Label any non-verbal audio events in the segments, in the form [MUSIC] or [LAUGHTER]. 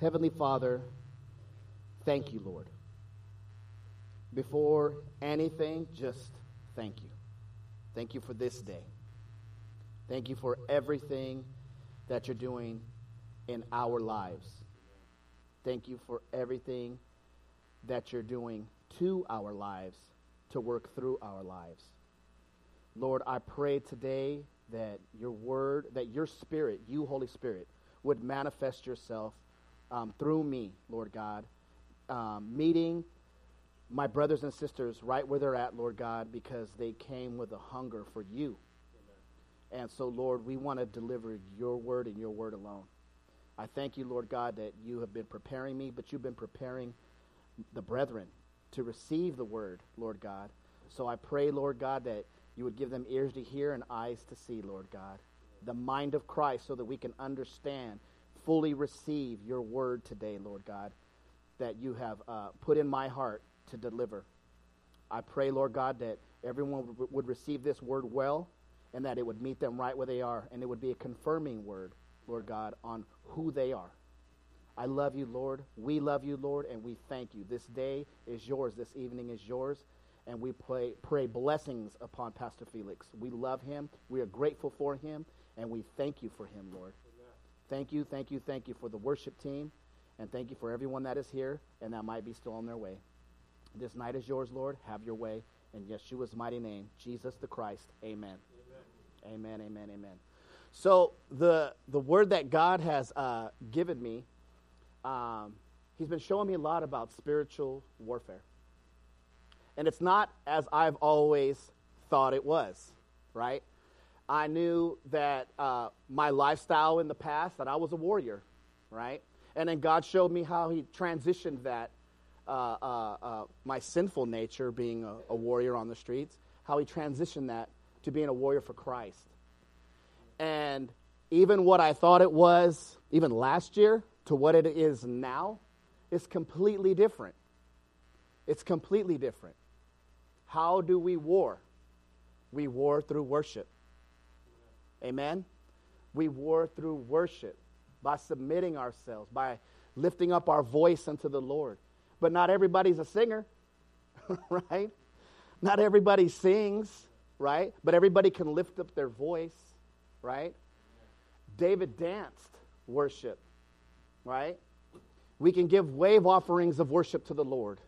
Heavenly Father, thank you, Lord. Before anything, just thank you. Thank you for this day. Thank you for everything that you're doing in our lives. Thank you for everything that you're doing to our lives, to work through our lives. Lord, I pray today that your word, that your spirit, you, Holy Spirit, would manifest yourself um, through me, Lord God, um, meeting my brothers and sisters right where they're at, Lord God, because they came with a hunger for you. And so, Lord, we want to deliver your word and your word alone. I thank you, Lord God, that you have been preparing me, but you've been preparing the brethren to receive the word, Lord God. So I pray, Lord God, that you would give them ears to hear and eyes to see, Lord God. The mind of Christ so that we can understand, fully receive your word today, Lord God, that you have uh, put in my heart to deliver. I pray, Lord God, that everyone w- would receive this word well and that it would meet them right where they are and it would be a confirming word, Lord God, on who they are. I love you, Lord. We love you, Lord, and we thank you. This day is yours. This evening is yours. And we pray, pray blessings upon Pastor Felix. We love him. We are grateful for him. And we thank you for him, Lord. Thank you, thank you, thank you for the worship team. And thank you for everyone that is here and that might be still on their way. This night is yours, Lord. Have your way. In Yeshua's mighty name, Jesus the Christ. Amen. Amen, amen, amen. amen. So the the word that God has uh, given me, um, He's been showing me a lot about spiritual warfare, and it's not as I've always thought it was. Right? I knew that uh, my lifestyle in the past that I was a warrior. Right? And then God showed me how He transitioned that uh, uh, uh, my sinful nature, being a, a, warrior on the streets, how he transitioned that to being a warrior for Christ. And even what I thought it was, even last year, to what it is now, is completely different. It's completely different. How do we war? We war through worship. Amen? We war through worship by submitting ourselves, by lifting up our voice unto the Lord but not everybody's a singer, [LAUGHS] right? Not everybody sings, right? But everybody can lift up their voice, right? David danced worship, right? We can give wave offerings of worship to the Lord.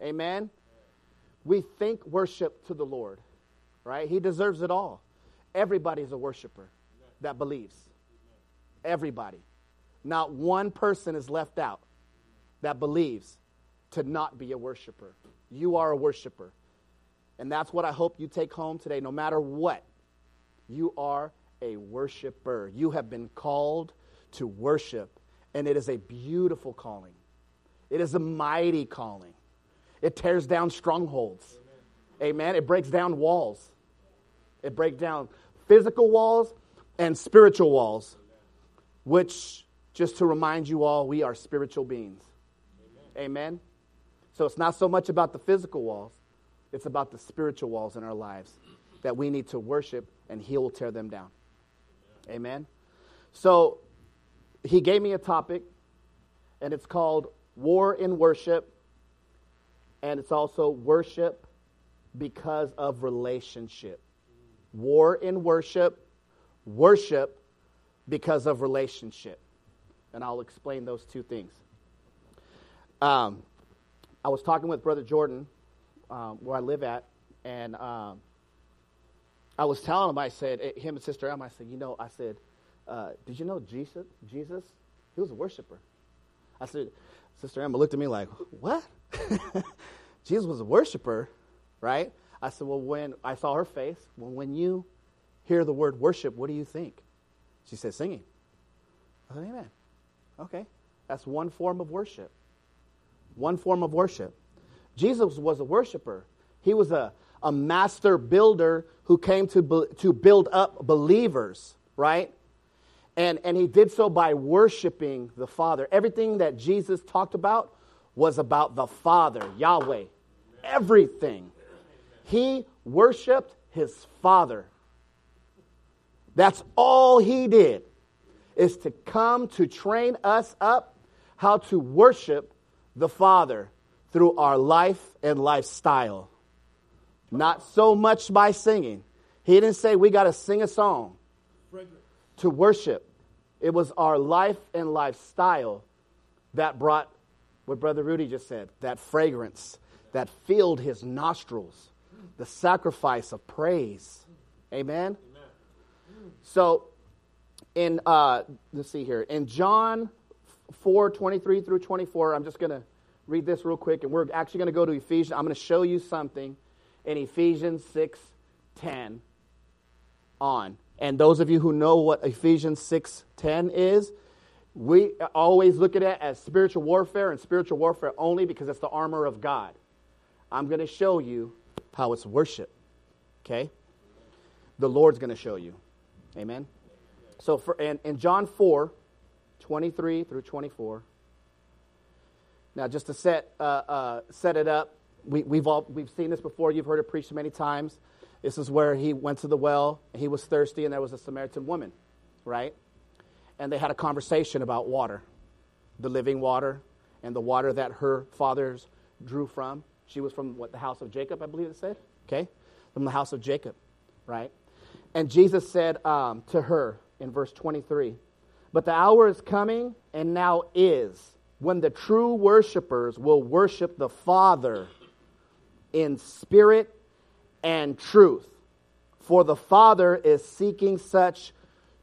Amen. Amen. We think worship to the Lord, right? He deserves it all. Everybody's a worshiper that believes. Everybody. Not one person is left out that believes to not be a worshiper. You are a worshiper. And that's what I hope you take home today, no matter what. You are a worshiper. You have been called to worship, and it is a beautiful calling. It is a mighty calling. It tears down strongholds. Amen. Amen. It breaks down walls. It breaks down physical walls and spiritual walls, which, just to remind you all, we are spiritual beings. Amen. Amen. So it's not so much about the physical walls, it's about the spiritual walls in our lives that we need to worship, and He will tear them down. Amen. So he gave me a topic, and it's called War in Worship, and it's also worship because of relationship. War in worship, worship because of relationship. And I'll explain those two things. Um, I was talking with Brother Jordan, um, where I live at, and um, I was telling him, I said, eh, him and Sister Em, I said, you know, I said, uh, did you know Jesus? Jesus, he was a worshiper. I said, Sister Emma looked at me like, what? [LAUGHS] Jesus was a worshiper, right? I said, well, when I saw her face, well, when you hear the word worship, what do you think? She said, singing. I said, amen. Okay. That's one form of worship one form of worship. Jesus was a worshiper. He was a, a master builder who came to, to build up believers, right? And, and he did so by worshiping the Father. Everything that Jesus talked about was about the Father, Yahweh. Everything. He worshiped his Father. That's all he did, is to come to train us up how to worship the Father through our life and lifestyle. Not so much by singing. He didn't say we got to sing a song to worship. It was our life and lifestyle that brought what Brother Rudy just said that fragrance that filled his nostrils, the sacrifice of praise. Amen? Amen. So, in, uh, let's see here, in John 4 23 through 24, I'm just going to read this real quick, and we're actually going to go to Ephesians. I'm going to show you something in Ephesians 6 10 on. And those of you who know what Ephesians 6 10 is, we always look at it as spiritual warfare and spiritual warfare only because it's the armor of God. I'm going to show you how it's worship. Okay? The Lord's going to show you. Amen? So, for, in, in John 4, 23 through 24, now just to set, uh, uh, set it up, we, we've, all, we've seen this before. You've heard it preached many times. This is where he went to the well, and he was thirsty, and there was a Samaritan woman, right? And they had a conversation about water, the living water, and the water that her fathers drew from. She was from what the house of Jacob, I believe it said. Okay, from the house of Jacob, right? And Jesus said um, to her in verse 23, "But the hour is coming, and now is, when the true worshipers will worship the Father in spirit and truth. For the Father is seeking such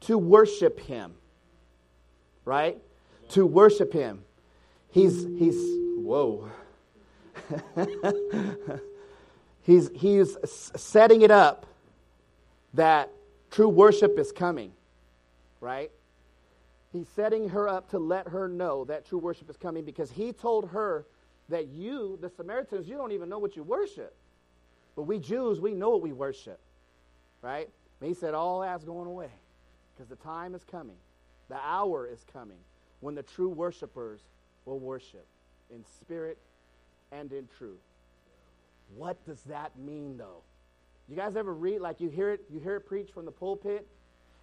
to worship Him." Right? To worship Him. He's he's whoa. [LAUGHS] he's, he's setting it up that true worship is coming, right? He's setting her up to let her know that true worship is coming because he told her that you, the Samaritans, you don't even know what you worship. But we Jews, we know what we worship, right? And he said, All that's going away because the time is coming. The hour is coming when the true worshipers will worship in spirit and in truth. What does that mean though? You guys ever read like you hear it you hear it preached from the pulpit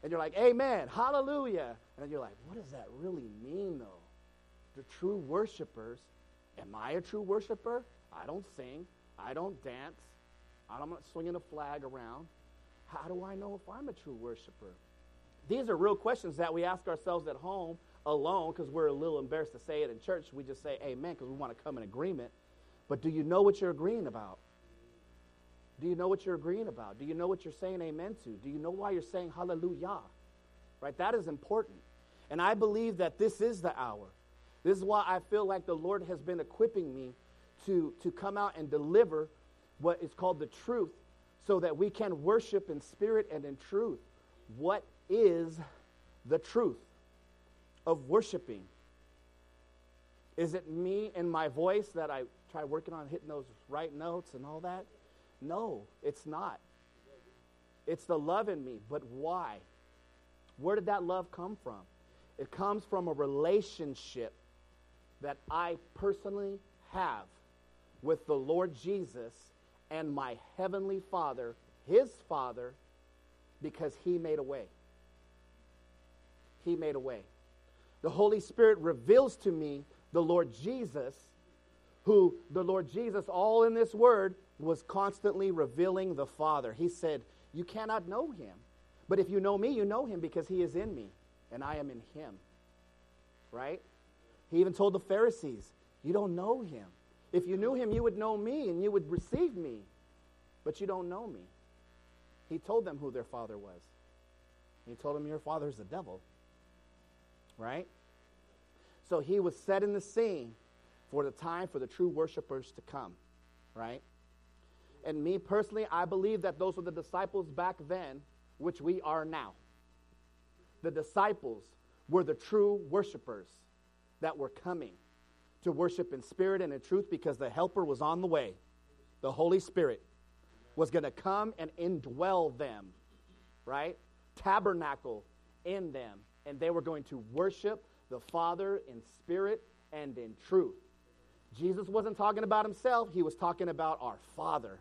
and you're like, "Amen. Hallelujah." And you're like, "What does that really mean though?" The true worshipers, am I a true worshiper? I don't sing. I don't dance. I'm not swinging a flag around. How do I know if I'm a true worshiper? These are real questions that we ask ourselves at home alone because we're a little embarrassed to say it in church. We just say amen because we want to come in agreement. But do you know what you're agreeing about? Do you know what you're agreeing about? Do you know what you're saying amen to? Do you know why you're saying hallelujah? Right? That is important. And I believe that this is the hour. This is why I feel like the Lord has been equipping me to, to come out and deliver what is called the truth so that we can worship in spirit and in truth. What is the truth of worshiping? Is it me and my voice that I try working on hitting those right notes and all that? No, it's not. It's the love in me. But why? Where did that love come from? It comes from a relationship that I personally have with the Lord Jesus and my heavenly Father, his Father, because he made a way. He made a way. The Holy Spirit reveals to me the Lord Jesus who the Lord Jesus, all in this word, was constantly revealing the Father. He said, You cannot know him. But if you know me, you know him because he is in me and I am in him. Right? He even told the Pharisees, You don't know him. If you knew him, you would know me and you would receive me. But you don't know me. He told them who their father was. He told them, Your father is the devil. Right? So he was setting the scene for the time for the true worshipers to come, right? And me personally, I believe that those were the disciples back then, which we are now. The disciples were the true worshipers that were coming to worship in spirit and in truth because the helper was on the way. The Holy Spirit was going to come and indwell them, right? Tabernacle in them. And they were going to worship the Father in spirit and in truth. Jesus wasn't talking about himself, he was talking about our Father.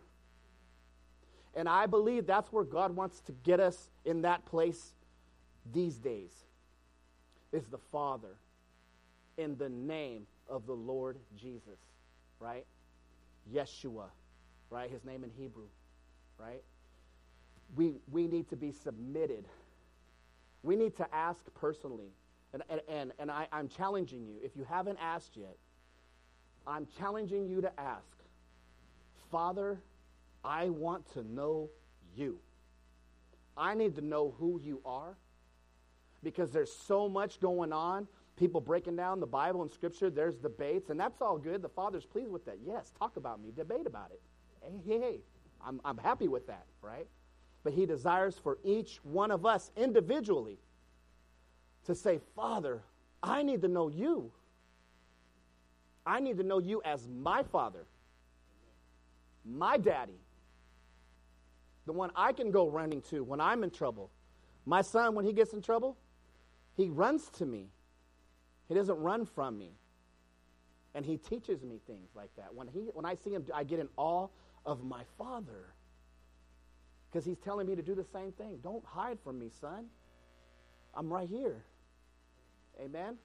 And I believe that's where God wants to get us in that place these days. Is the Father. in the name of the Lord Jesus, right? Yeshua, right? His name in Hebrew, right? We, we need to be submitted. We need to ask personally. And, and, and, I, I'm challenging you. If you haven't asked yet, I'm challenging you to ask Father, I want to know you. I need to know who you are because there's so much going on. People breaking down the Bible and Scripture, there's debates, and that's all good. The Father's pleased with that. Yes, talk about me, debate about it. Hey, hey, hey. I'm, I'm happy with that, right? But He desires for each one of us individually to say, Father, I need to know you. I need to know you as my Father, my daddy, the one I can go running to when I'm in trouble. My son, when he gets in trouble, he runs to me. He doesn't run from me. And he teaches me things like that. When, he, when I see him, I get in awe of my father. Because he's telling me to do the same thing. Don't hide from me, son. I'm right here. Amen?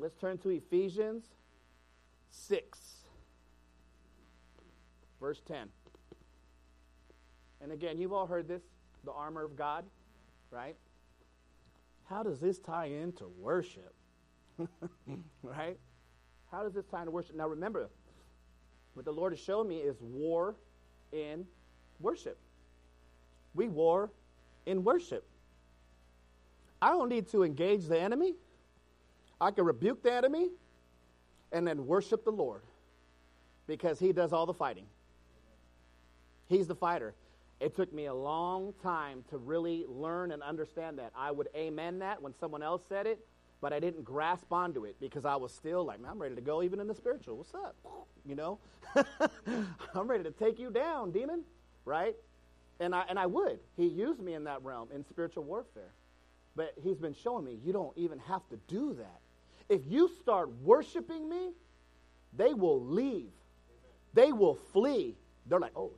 Let's turn to Ephesians 6, verse 10. And again, you've all heard this the armor of God, right? How does this tie into worship? [LAUGHS] right? How does this tie into worship? Now remember, what the Lord has shown me is war in worship. We war in worship. I don't need to engage the enemy. I can rebuke the enemy and then worship the Lord because he does all the fighting. He's the fighter. It took me a long time to really learn and understand that. I would amen that when someone else said it, but I didn't grasp onto it because I was still like, man, I'm ready to go even in the spiritual. What's up? [LAUGHS] You know? [LAUGHS] I'm ready to take you down, demon, right? And I, and I would. He used me in that realm in spiritual warfare. But he's been showing me you don't even have to do that. If you start worshiping me, they will leave. They will flee. They're like, oh,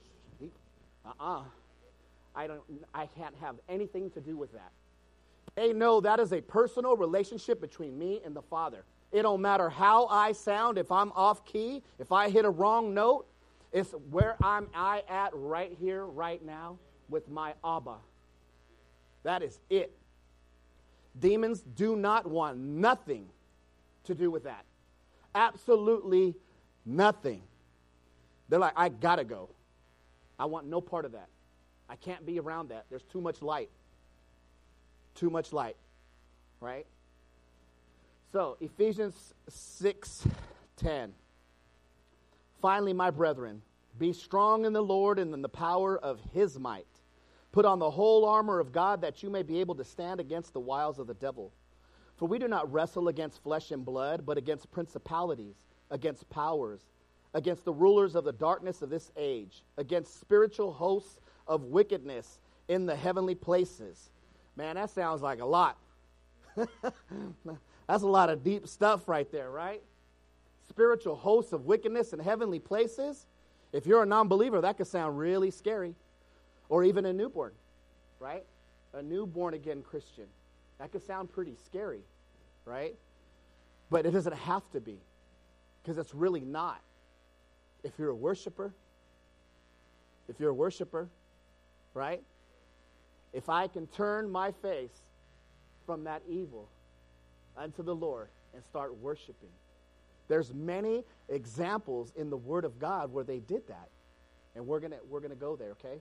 uh-uh. I don't I can't have anything to do with that. They know that is a personal relationship between me and the Father. It don't matter how I sound, if I'm off key, if I hit a wrong note, it's where I'm I at right here, right now, with my Abba. That is it. Demons do not want nothing to do with that. Absolutely nothing. They're like, I gotta go. I want no part of that. I can't be around that. There's too much light. Too much light. Right? So, Ephesians 6 10. Finally, my brethren, be strong in the Lord and in the power of his might. Put on the whole armor of God that you may be able to stand against the wiles of the devil. For we do not wrestle against flesh and blood, but against principalities, against powers against the rulers of the darkness of this age, against spiritual hosts of wickedness in the heavenly places. Man, that sounds like a lot. [LAUGHS] That's a lot of deep stuff right there, right? Spiritual hosts of wickedness in heavenly places. If you're a non believer, that could sound really scary. Or even a newborn, right? A newborn again Christian. That could sound pretty scary, right? But it doesn't have to be, because it's really not if you're a worshiper, if you're a worshiper, right? If I can turn my face from that evil unto the Lord and start worshiping. There's many examples in the Word of God where they did that. And we're going to we're to go there, okay?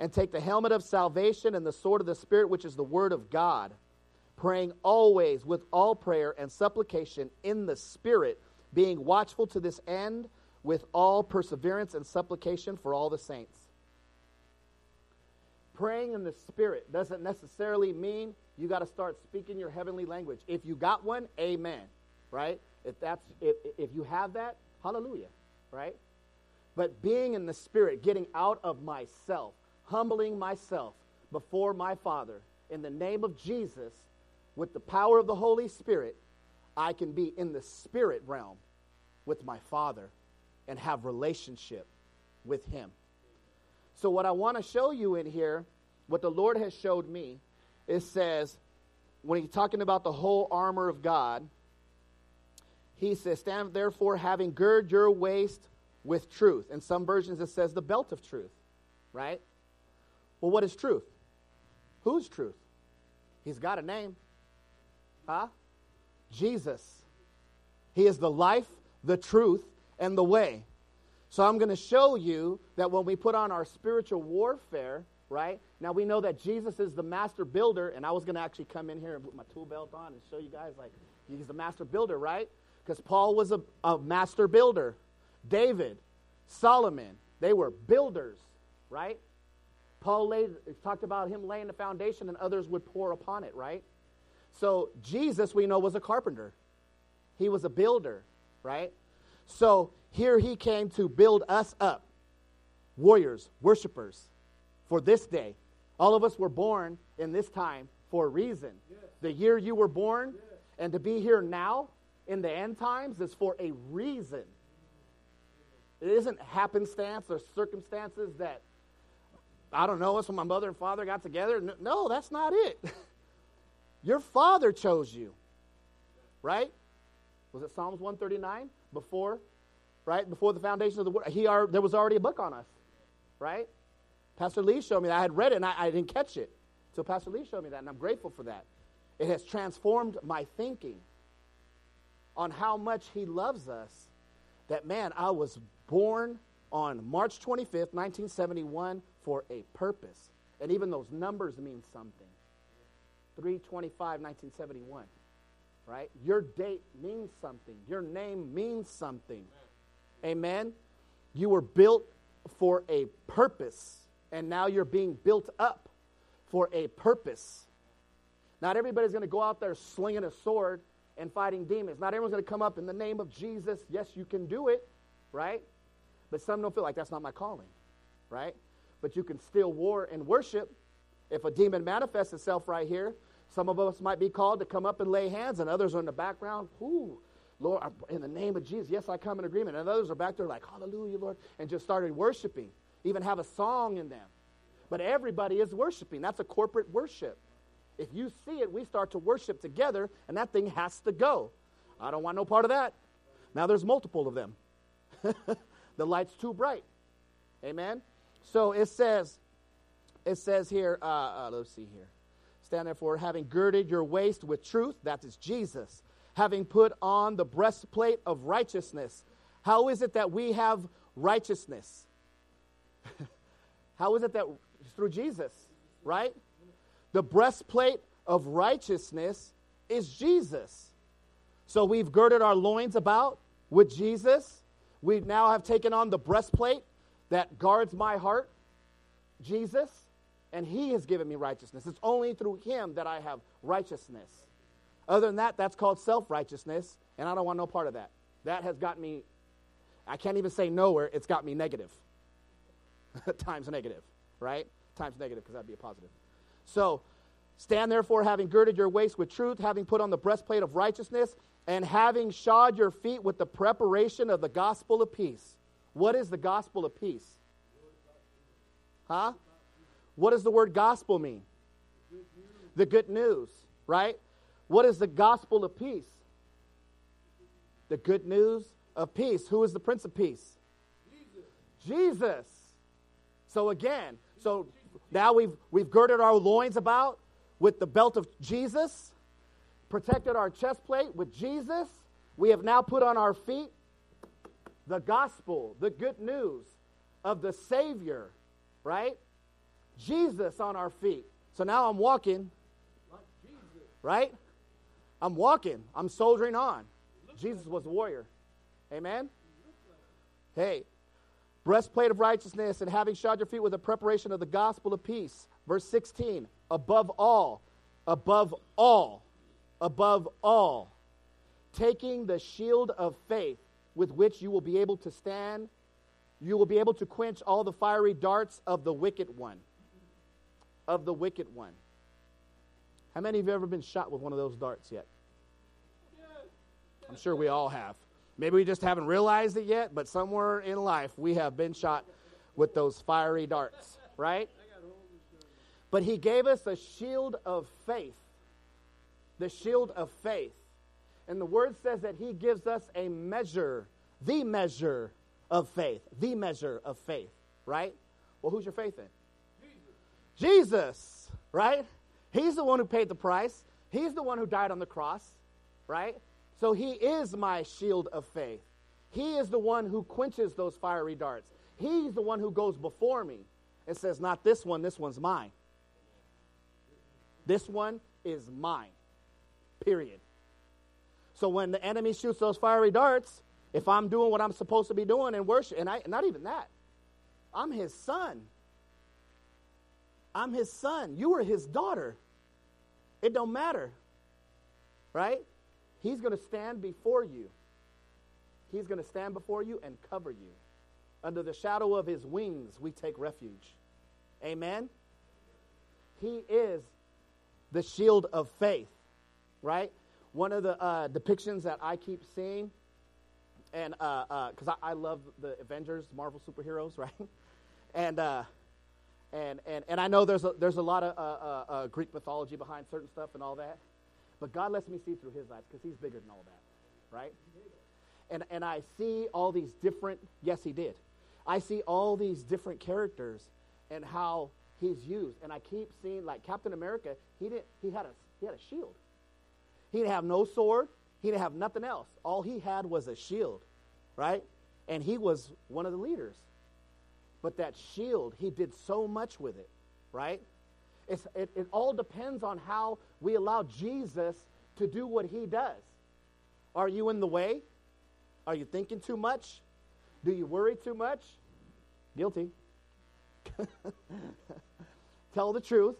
and take the helmet of salvation and the sword of the Spirit, which is the word of God, praying always with all prayer and supplication in the Spirit, being watchful to this end with all perseverance and supplication for all the saints. Praying in the Spirit doesn't necessarily mean you got to start speaking your heavenly language. If you got one, amen. right? If that's if, if you have that, hallelujah, right? But being in the spirit, getting out of myself, humbling myself before my Father in the name of Jesus with the power of the Holy Spirit, I can be in the spirit realm with my Father and have relationship with him. So what I want to show you in here, what the Lord has showed me, it says when he's talking about the whole armor of God, he says, Stand therefore, having gird your waist with truth. In some versions, it says the belt of truth, right? Well, what is truth? Who's truth? He's got a name. Huh? Jesus. He is the life, the truth, and the way. So I'm going to show you that when we put on our spiritual warfare, right? Now we know that Jesus is the master builder, and I was going to actually come in here and put my tool belt on and show you guys like he's the master builder, right? Because Paul was a, a master builder. David, Solomon, they were builders, right? Paul laid, talked about him laying the foundation and others would pour upon it, right? So Jesus, we know, was a carpenter. He was a builder, right? So here he came to build us up, warriors, worshipers, for this day. All of us were born in this time for a reason. Yes. The year you were born yes. and to be here now in the end times is for a reason. It isn't happenstance or circumstances that, I don't know, it's when my mother and father got together. No, that's not it. [LAUGHS] Your father chose you, right? Was it Psalms 139? Before, right? Before the foundation of the world. He are, there was already a book on us, right? Pastor Lee showed me that. I had read it and I, I didn't catch it. So Pastor Lee showed me that, and I'm grateful for that. It has transformed my thinking on how much he loves us. That, man, I was born on March 25th, 1971, for a purpose. And even those numbers mean something. 325, 1971. Right? Your date means something. Your name means something. Amen. You were built for a purpose, and now you're being built up for a purpose. Not everybody's going to go out there slinging a sword and fighting demons. Not everyone's going to come up in the name of Jesus. Yes, you can do it, right? But some don't feel like that's not my calling, right? But you can still war and worship. If a demon manifests itself right here, some of us might be called to come up and lay hands, and others are in the background. Ooh, Lord, in the name of Jesus, yes, I come in agreement. And others are back there like, Hallelujah, Lord, and just started worshiping, even have a song in them. But everybody is worshiping. That's a corporate worship. If you see it, we start to worship together, and that thing has to go. I don't want no part of that. Now there's multiple of them. [LAUGHS] the light's too bright. Amen. So it says, it says here. Uh, uh, let's see here. Stand therefore, having girded your waist with truth, that is Jesus, having put on the breastplate of righteousness. How is it that we have righteousness? [LAUGHS] How is it that through Jesus, right? The breastplate of righteousness is Jesus. So we've girded our loins about with Jesus. We now have taken on the breastplate that guards my heart, Jesus, and He has given me righteousness. It's only through Him that I have righteousness. Other than that, that's called self righteousness, and I don't want no part of that. That has got me, I can't even say nowhere, it's got me negative. [LAUGHS] Times negative, right? Times negative, because that'd be a positive. So, stand therefore, having girded your waist with truth, having put on the breastplate of righteousness, and having shod your feet with the preparation of the gospel of peace. What is the gospel of peace? Huh? What does the word gospel mean? The good news, right? What is the gospel of peace? The good news of peace. Who is the Prince of Peace? Jesus. Jesus. So again, so now we've we've girded our loins about with the belt of Jesus, protected our chest plate with Jesus. We have now put on our feet the gospel, the good news of the Savior, right? Jesus on our feet. So now I'm walking, right? I'm walking. I'm soldiering on. Jesus was a warrior. Amen? Hey, breastplate of righteousness and having shod your feet with the preparation of the gospel of peace. Verse 16, above all, above all, above all, taking the shield of faith with which you will be able to stand. You will be able to quench all the fiery darts of the wicked one. Of the wicked one. How many of you have ever been shot with one of those darts yet? I'm sure we all have. Maybe we just haven't realized it yet, but somewhere in life we have been shot with those fiery darts, right? But he gave us a shield of faith. The shield of faith. And the word says that he gives us a measure, the measure of faith. The measure of faith, right? Well, who's your faith in? Jesus. Jesus, right? He's the one who paid the price. He's the one who died on the cross, right? So he is my shield of faith. He is the one who quenches those fiery darts. He's the one who goes before me and says, Not this one, this one's mine. This one is mine. Period. So when the enemy shoots those fiery darts, if I'm doing what I'm supposed to be doing and worship, and I, not even that, I'm his son. I'm his son. You are his daughter. It don't matter. Right? He's going to stand before you. He's going to stand before you and cover you. Under the shadow of his wings, we take refuge. Amen? He is the shield of faith, right? One of the uh, depictions that I keep seeing, and because uh, uh, I, I, love the Avengers, Marvel superheroes, [LAUGHS] right? and uh, and and and I know there's a, there's a lot of uh, uh, Greek mythology behind certain stuff and all that, but God lets me see through His eyes because He's bigger than all that, right? And and I see all these different. Yes, He did. I see all these different characters and how he's used. And I keep seeing like Captain America, he didn't he had a he had a shield. He didn't have no sword, he didn't have nothing else. All he had was a shield, right? And he was one of the leaders. But that shield, he did so much with it, right? It, it all depends on how we allow Jesus to do what he does. Are you in the way? Are you thinking too much? Do you worry too much? Guilty. [LAUGHS] Tell the truth.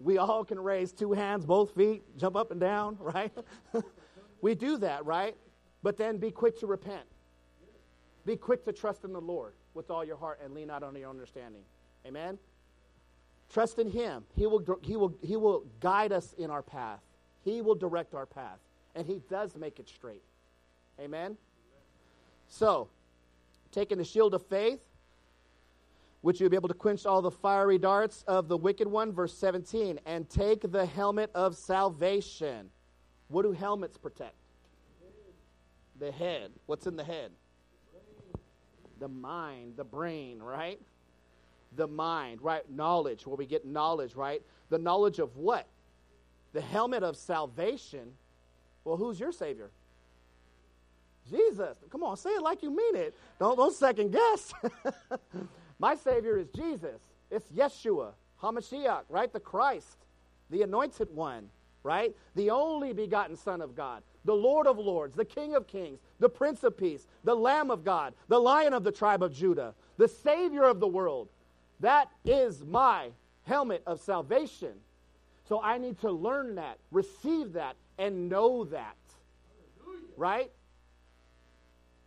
We all can raise two hands, both feet, jump up and down, [LAUGHS] right? we do that, right? But then be quick to repent. Be quick to trust in the Lord with all your heart and lean not on your understanding. Amen? Trust in Him. He will, he, will, he will guide us in our path, He will direct our path, and He does make it straight. Amen? So, taking the shield of faith, which you'll be able to quench all the fiery darts of the wicked one. Verse 17, and take the helmet of salvation. What do helmets protect? The head. What's in the head? The mind, the brain, right? The mind, right? Knowledge, where we get knowledge, right? The knowledge of what? The helmet of salvation. Well, who's your Savior? Jesus. Come on, say it like you mean it. Don't, don't second guess. [LAUGHS] My Savior is Jesus. It's Yeshua, HaMashiach, right? The Christ, the anointed one, right? The only begotten Son of God, the Lord of Lords, the King of Kings, the Prince of Peace, the Lamb of God, the Lion of the tribe of Judah, the Savior of the world. That is my helmet of salvation. So I need to learn that, receive that, and know that. Right?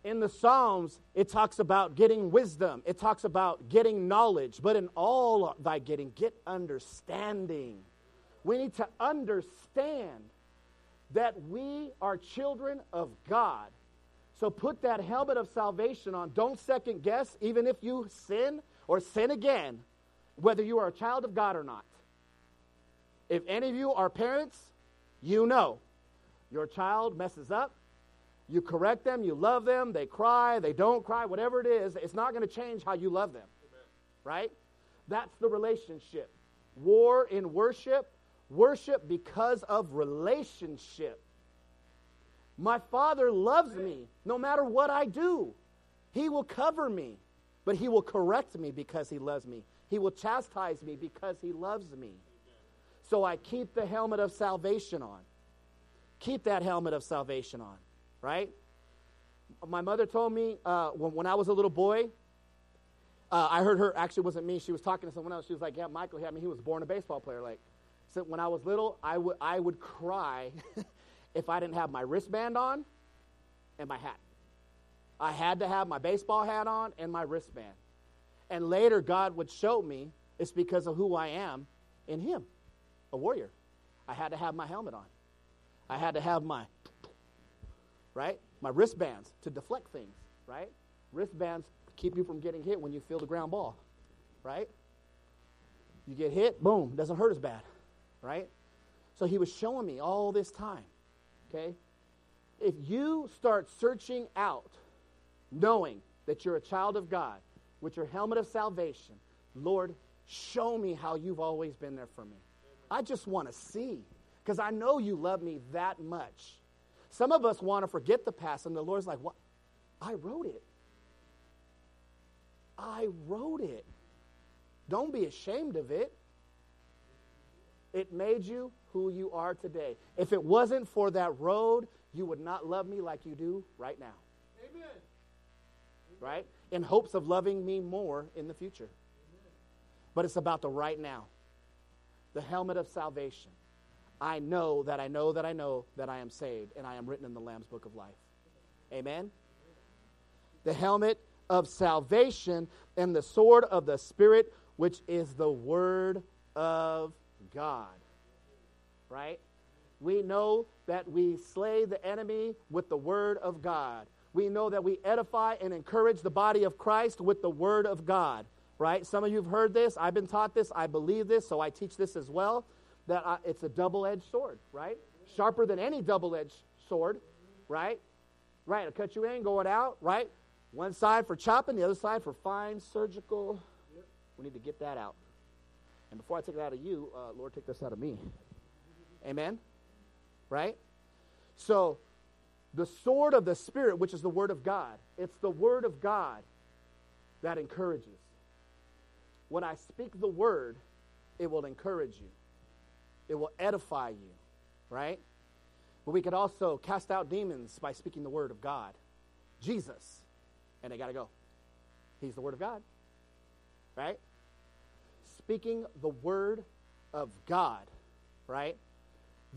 In the Psalms, it talks about getting wisdom, it talks about getting knowledge, but in all thy getting, get understanding. We need to understand that we are children of God. So put that helmet of salvation on. Don't second guess, even if you sin or sin again, whether you are a child of God or not. If any of you are parents, you know your child messes up, you correct them, you love them, they cry, they don't cry, whatever it is, it's not going to change how you love them. Amen. Right? That's the relationship. War in worship, worship because of relationship. My Father loves me no matter what I do. He will cover me, but He will correct me because He loves me. He will chastise me because He loves me. So I keep the helmet of salvation on. Keep that helmet of salvation on right? My mother told me uh, when, when, I was a little boy, uh, I heard her, actually, wasn't me, she was talking to someone else. She was like, Yeah, Michael, I mean, he was born a baseball player. Like, so when I was little, I would, I would cry [LAUGHS] if I didn't have my wristband on and my hat. I had to have my baseball hat on and my wristband. And later, God would show me it's because of who I am in Him, a warrior. I had to have my helmet on. I had to have my, right? My wristbands to deflect things, right? Wristbands keep you from getting hit when you feel the ground ball, right? You get hit, boom, doesn't hurt as bad, right? So he was showing me all this time, okay? If you start searching out, knowing that you're a child of God, with your helmet of salvation, Lord, show me how you've always been there for me. I just want to see because I know you love me that much. Some of us want to forget the past, and the Lord's like, What? I wrote it. I wrote it. Don't be ashamed of it. It made you who you are today. If it wasn't for that road, you would not love me like you do right now. Amen. Right? In hopes of loving me more in the future. Amen. But it's about the right now. The helmet of salvation. I know that I know that I know that I am saved and I am written in the Lamb's book of life. Amen. The helmet of salvation and the sword of the Spirit, which is the Word of God. Right? We know that we slay the enemy with the Word of God. We know that we edify and encourage the body of Christ with the Word of God. Right? Some of you have heard this. I've been taught this. I believe this, so I teach this as well. That I, it's a double edged sword, right? Sharper than any double edged sword, right? Right, it'll cut you in, going out, right? One side for chopping, the other side for fine surgical. We need to get that out. And before I take it out of you, uh, Lord, take this out of me. Amen? Right? So, the sword of the Spirit, which is the Word of God, it's the Word of God that encourages. When I speak the Word, it will encourage you, it will edify you, right? But we could also cast out demons by speaking the Word of God. Jesus and they got to go. He's the Word of God. Right? Speaking the Word of God. Right?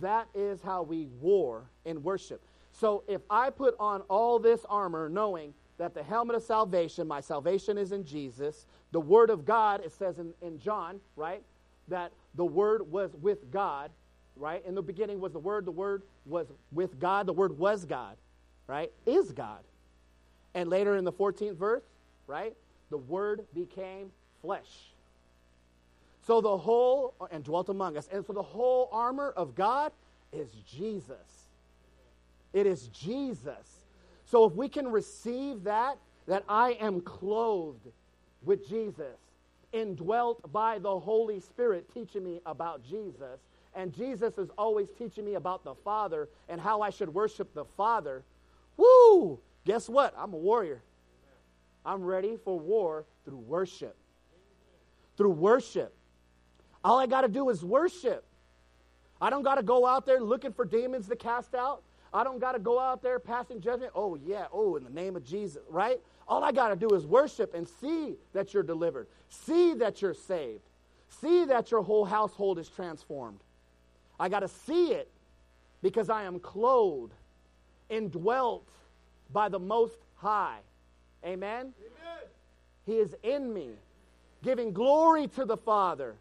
That is how we war in worship. So if I put on all this armor, knowing that the helmet of salvation, my salvation is in Jesus, the Word of God, it says in, in John, right? That the Word was with God, right? In the beginning was the Word, the Word was with God, the Word was God, right? Is God. And later in the 14th verse, right? The Word became flesh. So the whole, and dwelt among us. And so the whole armor of God is Jesus. It is Jesus. So if we can receive that, that I am clothed with Jesus, indwelt by the Holy Spirit teaching me about Jesus, and Jesus is always teaching me about the Father and how I should worship the Father, woo! Guess what? I'm a warrior. I'm ready for war through worship. Through worship. All I got to do is worship. I don't got to go out there looking for demons to cast out. I don't got to go out there passing judgment. Oh, yeah. Oh, in the name of Jesus, right? All I got to do is worship and see that you're delivered, see that you're saved, see that your whole household is transformed. I got to see it because I am clothed, indwelt by the Most High. Amen? Amen? He is in me, giving glory to the Father,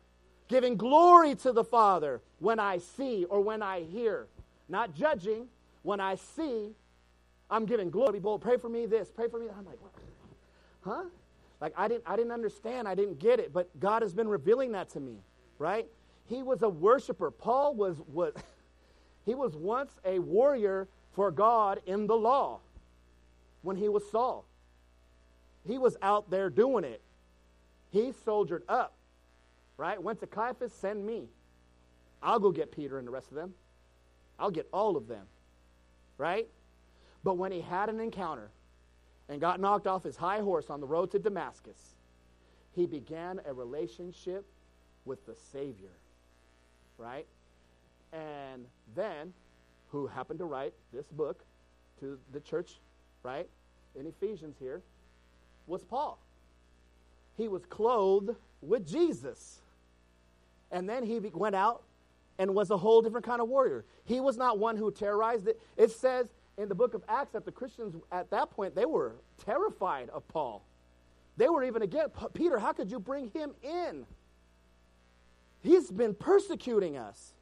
giving glory to the Father when I see or when I hear. Not judging, when I see, I'm giving glory. People pray for me this, pray for me. I'm like, what? Huh? Like I didn't, I didn't understand, I didn't get it, but God has been revealing that to me, right? He was a worshiper. Paul was was [LAUGHS] he was once a warrior for God in the law when he was Saul. He was out there doing it. He soldiered up, right? Went to Caiaphas, send me. I'll go get Peter and the rest of them. I'll get all of them, right? But when he had an encounter and got knocked off his high horse on the road to Damascus, he began a relationship with the Savior, right? And then, who happened to write this book to the church right, in Ephesians here, was Paul. He was clothed with Jesus. And then he went out and was a whole different kind of warrior. He was not one who terrorized it. It says in the book of Acts that the Christians at that point they were terrified of Paul. They were even again, Peter, how could you bring him in? He's been persecuting us.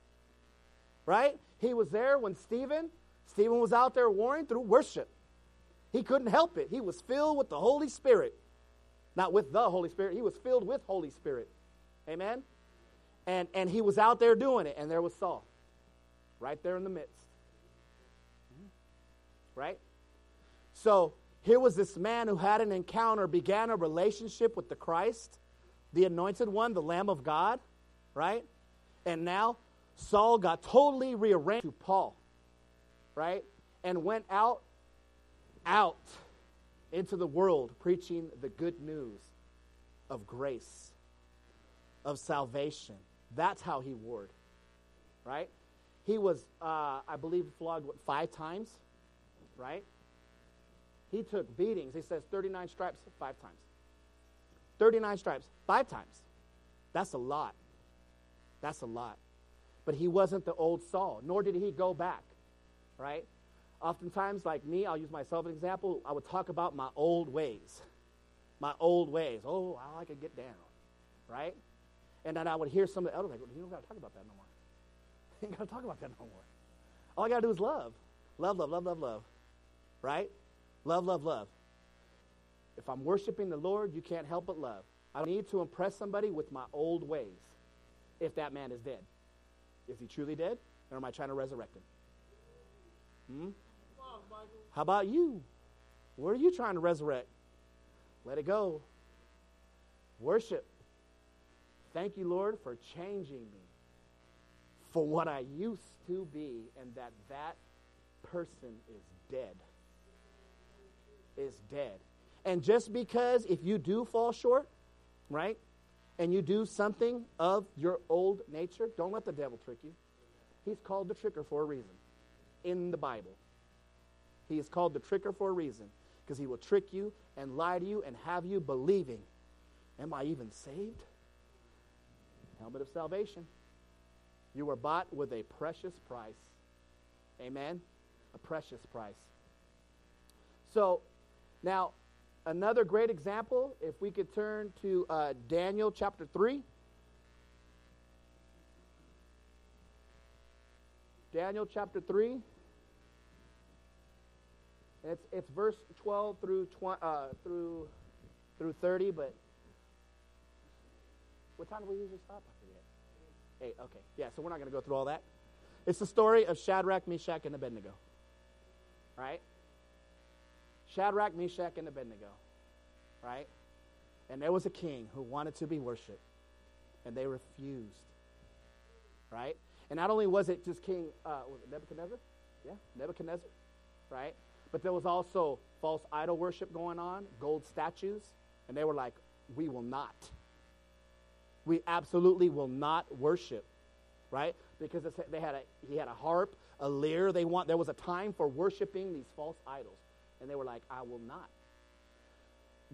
Right? He was there when Stephen, Stephen was out there warring through worship. He couldn't help it. He was filled with the Holy Spirit. Not with the Holy Spirit, he was filled with Holy Spirit. Amen? And, and he was out there doing it, and there was Saul, right there in the midst. Right? So here was this man who had an encounter, began a relationship with the Christ, the anointed one, the Lamb of God, right? And now Saul got totally rearranged to Paul, right? And went out, out into the world preaching the good news of grace, of salvation. That's how he warred, right? He was, uh, I believe, flogged what, five times, right? He took beatings. He says 39 stripes five times. 39 stripes five times. That's a lot. That's a lot. But he wasn't the old Saul, nor did he go back, right? Oftentimes, like me, I'll use myself as an example. I would talk about my old ways. My old ways. Oh, how I could get down, right? And then I would hear some of the elders like, you don't got to talk about that no more. [LAUGHS] You ain't got to talk about that no more. All I got to do is love. Love, love, love, love, love. Right? Love, love, love. If I'm worshiping the Lord, you can't help but love. I don't need to impress somebody with my old ways if that man is dead. Is he truly dead? Or am I trying to resurrect him? Hmm? How about you? What are you trying to resurrect? Let it go. Worship. Thank you, Lord, for changing me for what I used to be, and that that person is dead. Is dead. And just because if you do fall short, right, and you do something of your old nature, don't let the devil trick you. He's called the tricker for a reason in the Bible. He is called the tricker for a reason because he will trick you and lie to you and have you believing, Am I even saved? Helmet of salvation. You were bought with a precious price. Amen? A precious price. So, now, another great example, if we could turn to uh, Daniel chapter 3. Daniel chapter 3. It's, it's verse 12 through, 20, uh, through, through 30, but what time do we usually stop? I forget. Eight, okay. Yeah, so we're not going to go through all that. It's the story of Shadrach, Meshach, and Abednego. Right? Shadrach, Meshach, and Abednego. Right? And there was a king who wanted to be worshiped, and they refused. Right? And not only was it just King uh, it Nebuchadnezzar? Yeah, Nebuchadnezzar. Right? But there was also false idol worship going on, gold statues, and they were like, we will not. We absolutely will not worship, right? Because they had a, he had a harp, a lyre. They want, there was a time for worshiping these false idols. And they were like, I will not.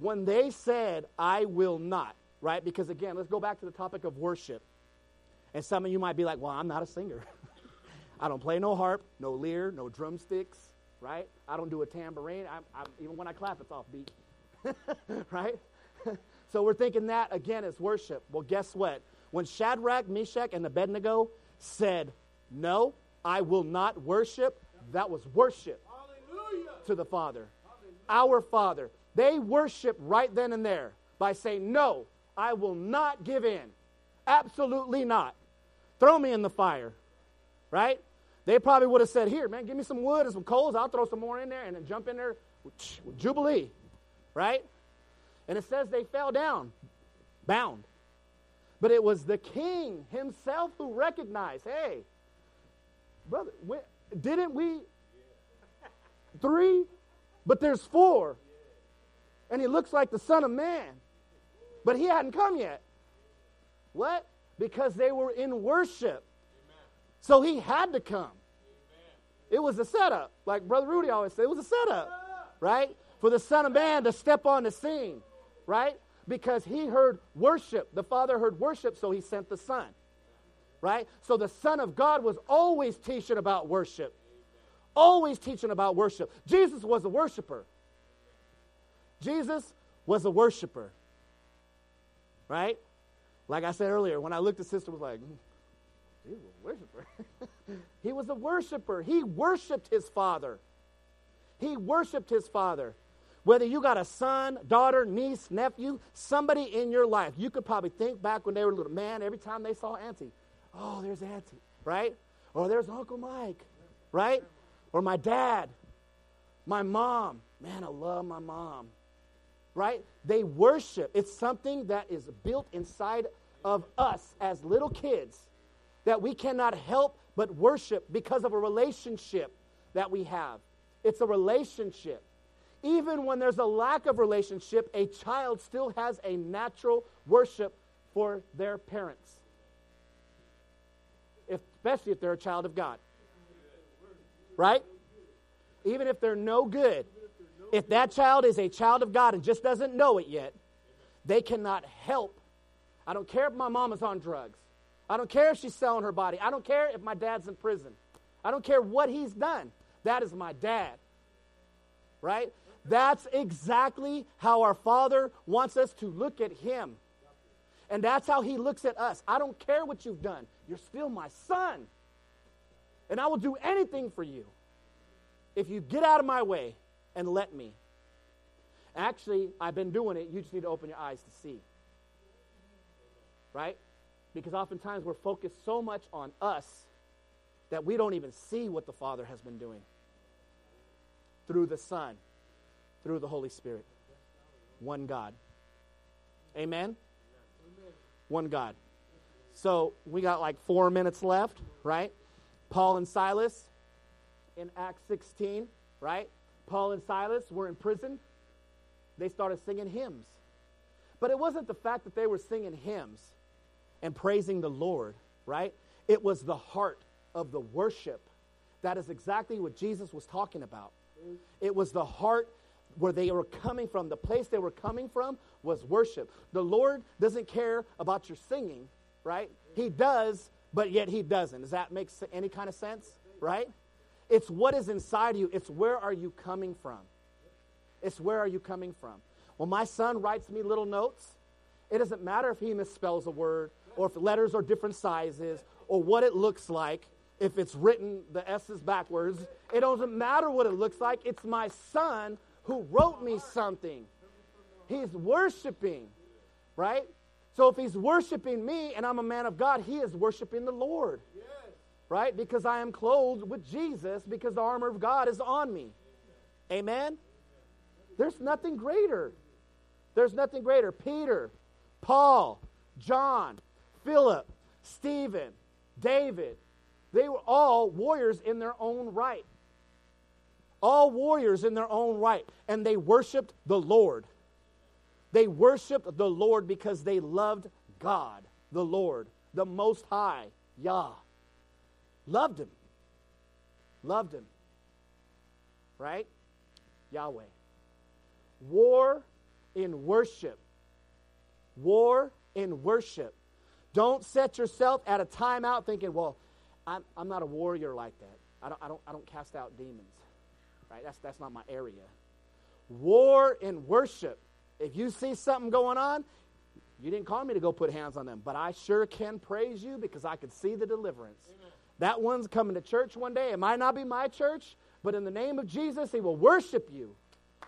When they said, I will not, right? Because again, let's go back to the topic of worship. And some of you might be like, well, I'm not a singer. [LAUGHS] I don't play no harp, no lyre, no drumsticks, right? I don't do a tambourine. I'm, I'm, even when I clap, it's off beat, [LAUGHS] right? [LAUGHS] so we're thinking that again is worship. Well, guess what? When Shadrach, Meshach, and Abednego said, No, I will not worship, that was worship To the Father. Our Father. They worship right then and there by saying, No, I will not give in. Absolutely not. Throw me in the fire. Right? They probably would have said, Here, man, give me some wood and some coals. I'll throw some more in there and then jump in there [TSK] Jubilee. Right? And it says they fell down, bound. But it was the king himself who recognized, hey, brother, didn't we? Three, but there's four. And he looks like the Son of Man. But he hadn't come yet. What? Because they were in worship. So he had to come. It was a setup. Like Brother Rudy always said, it was a setup, right? For the Son of Man to step on the scene, right? Because he heard worship. The Father heard worship, so he sent the Son, right? So the Son of God was always teaching about worship, always teaching about worship. Jesus was a worshiper. Jesus was a worshiper. Right? Like I said earlier, when I looked at sister was like, hmm, he was a worshiper. [LAUGHS] he was a worshiper. He worshiped his father. He worshiped his father. Whether you got a son, daughter, niece, nephew, somebody in your life, you could probably think back when they were little. Man, every time they saw Auntie, oh, there's Auntie, right? Or there's Uncle Mike, right? Or my dad, my mom. Man, I love my mom, right? They worship. It's something that is built inside of us as little kids that we cannot help but worship because of a relationship that we have. It's a relationship. Even when there's a lack of relationship, a child still has a natural worship for their parents, especially if they're a child of God. Right? Even if they're no good, if that child is a child of God and just doesn't know it yet, they cannot help. I don't care if my mom is on drugs. I don't care if she's selling her body. I don't care if my dad's in prison. I don't care what he's done. That is my dad. Right? That's exactly how our Father wants us to look at Him. And that's how He looks at us. I don't care what you've done, you're still my son. And I will do anything for you if you get out of my way and let me. Actually, I've been doing it. You just need to open your eyes to see. Right? Because oftentimes we're focused so much on us that we don't even see what the Father has been doing through the Son, through the Holy Spirit. One God. Amen? One God. So we got like four minutes left, right? Paul and Silas in Acts 16, right? Paul and Silas were in prison. They started singing hymns. But it wasn't the fact that they were singing hymns and praising the Lord, right? It was the heart of the worship. That is exactly what Jesus was talking about. It was the heart where they were coming from. The place they were coming from was worship. The Lord doesn't care about your singing, right? He does, but yet He doesn't. Does that make any kind of sense, right? It's what is inside you. It's where are you coming from? It's where are you coming from? When my son writes me little notes, it doesn't matter if he misspells a word or if letters are different sizes or what it looks like if it's written the S's backwards. It doesn't matter what it looks like. It's my son who wrote me something. He's worshiping, right? So if he's worshiping me and I'm a man of God, he is worshiping the Lord. Yes. Right? Because I am clothed with Jesus because the armor of God is on me. Amen? There's nothing greater. There's nothing greater. Peter, Paul, John, Philip, Stephen, David, they were all warriors in their own right. All warriors in their own right. And they worshiped the Lord. They worshiped the Lord because they loved God, the Lord, the Most High, Yah. Loved Him. Loved Him. Right? Yahweh. War in worship. War in worship. Don't set yourself at a timeout thinking, well, I'm, I'm not a warrior like that. I don't, I, don't, I don't cast out demons. Right? That's, that's not my area. War in worship. If you see something going on, you didn't call me to go put hands on them, but I sure can praise you because I could see the deliverance. Amen. That one's coming to church one day. It might not be my church, but in the name of Jesus, he will worship you.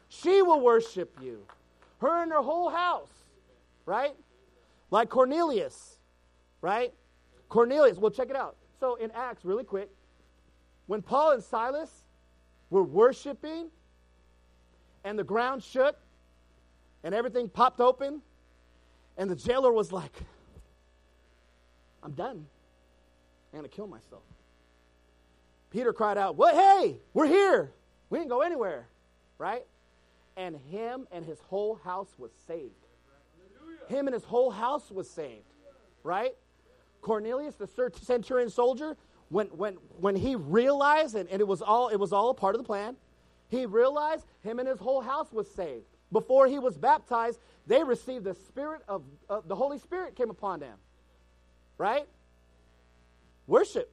She will worship you. Her and her whole house, right? Like Cornelius, right? Cornelius, well, check it out. So in Acts, really quick, when Paul and Silas were worshiping and the ground shook and everything popped open, and the jailer was like, I'm done. I'm going to kill myself. Peter cried out, What? Hey, we're here. We didn't go anywhere. Right? And him and his whole house was saved. Him and his whole house was saved. Right? Cornelius, the centurion soldier, when, when, when he realized, and, and it, was all, it was all a part of the plan, he realized him and his whole house was saved. Before he was baptized, they received the Spirit of uh, the Holy Spirit came upon them. Right? Worship.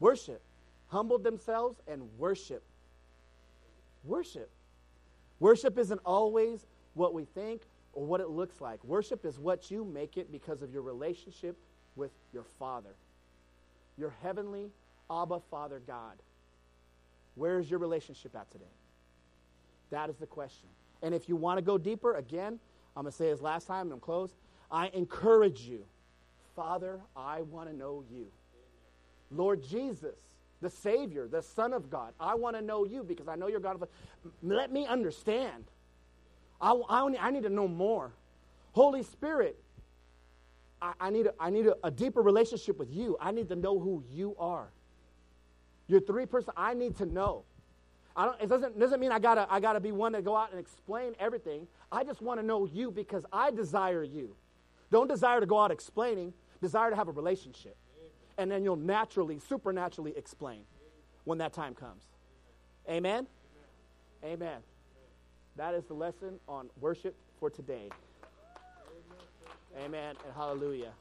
Worship. humbled themselves, and worship. Worship. Worship isn't always what we think or what it looks like. Worship is what you make it because of your relationship with your Father, your heavenly Abba Father God. Where is your relationship at today? That is the question. And if you want to go deeper, again, I'm going to say this last time and I'm close. I encourage you, Father, I want to know you. Lord Jesus, the Savior, the Son of God, I want to know you because I know you're God. Let me understand. I, I, I need to know more. Holy Spirit, I, I need, a, I need a, a deeper relationship with you. I need to know who you are. You're three person. I need to know. I don't, it doesn't, doesn't mean I gotta, I gotta be one to go out and explain everything. I just want to know you because I desire you. Don't desire to go out explaining, desire to have a relationship. And then you'll naturally, supernaturally explain when that time comes. Amen? Amen. That is the lesson on worship for today. Amen and hallelujah.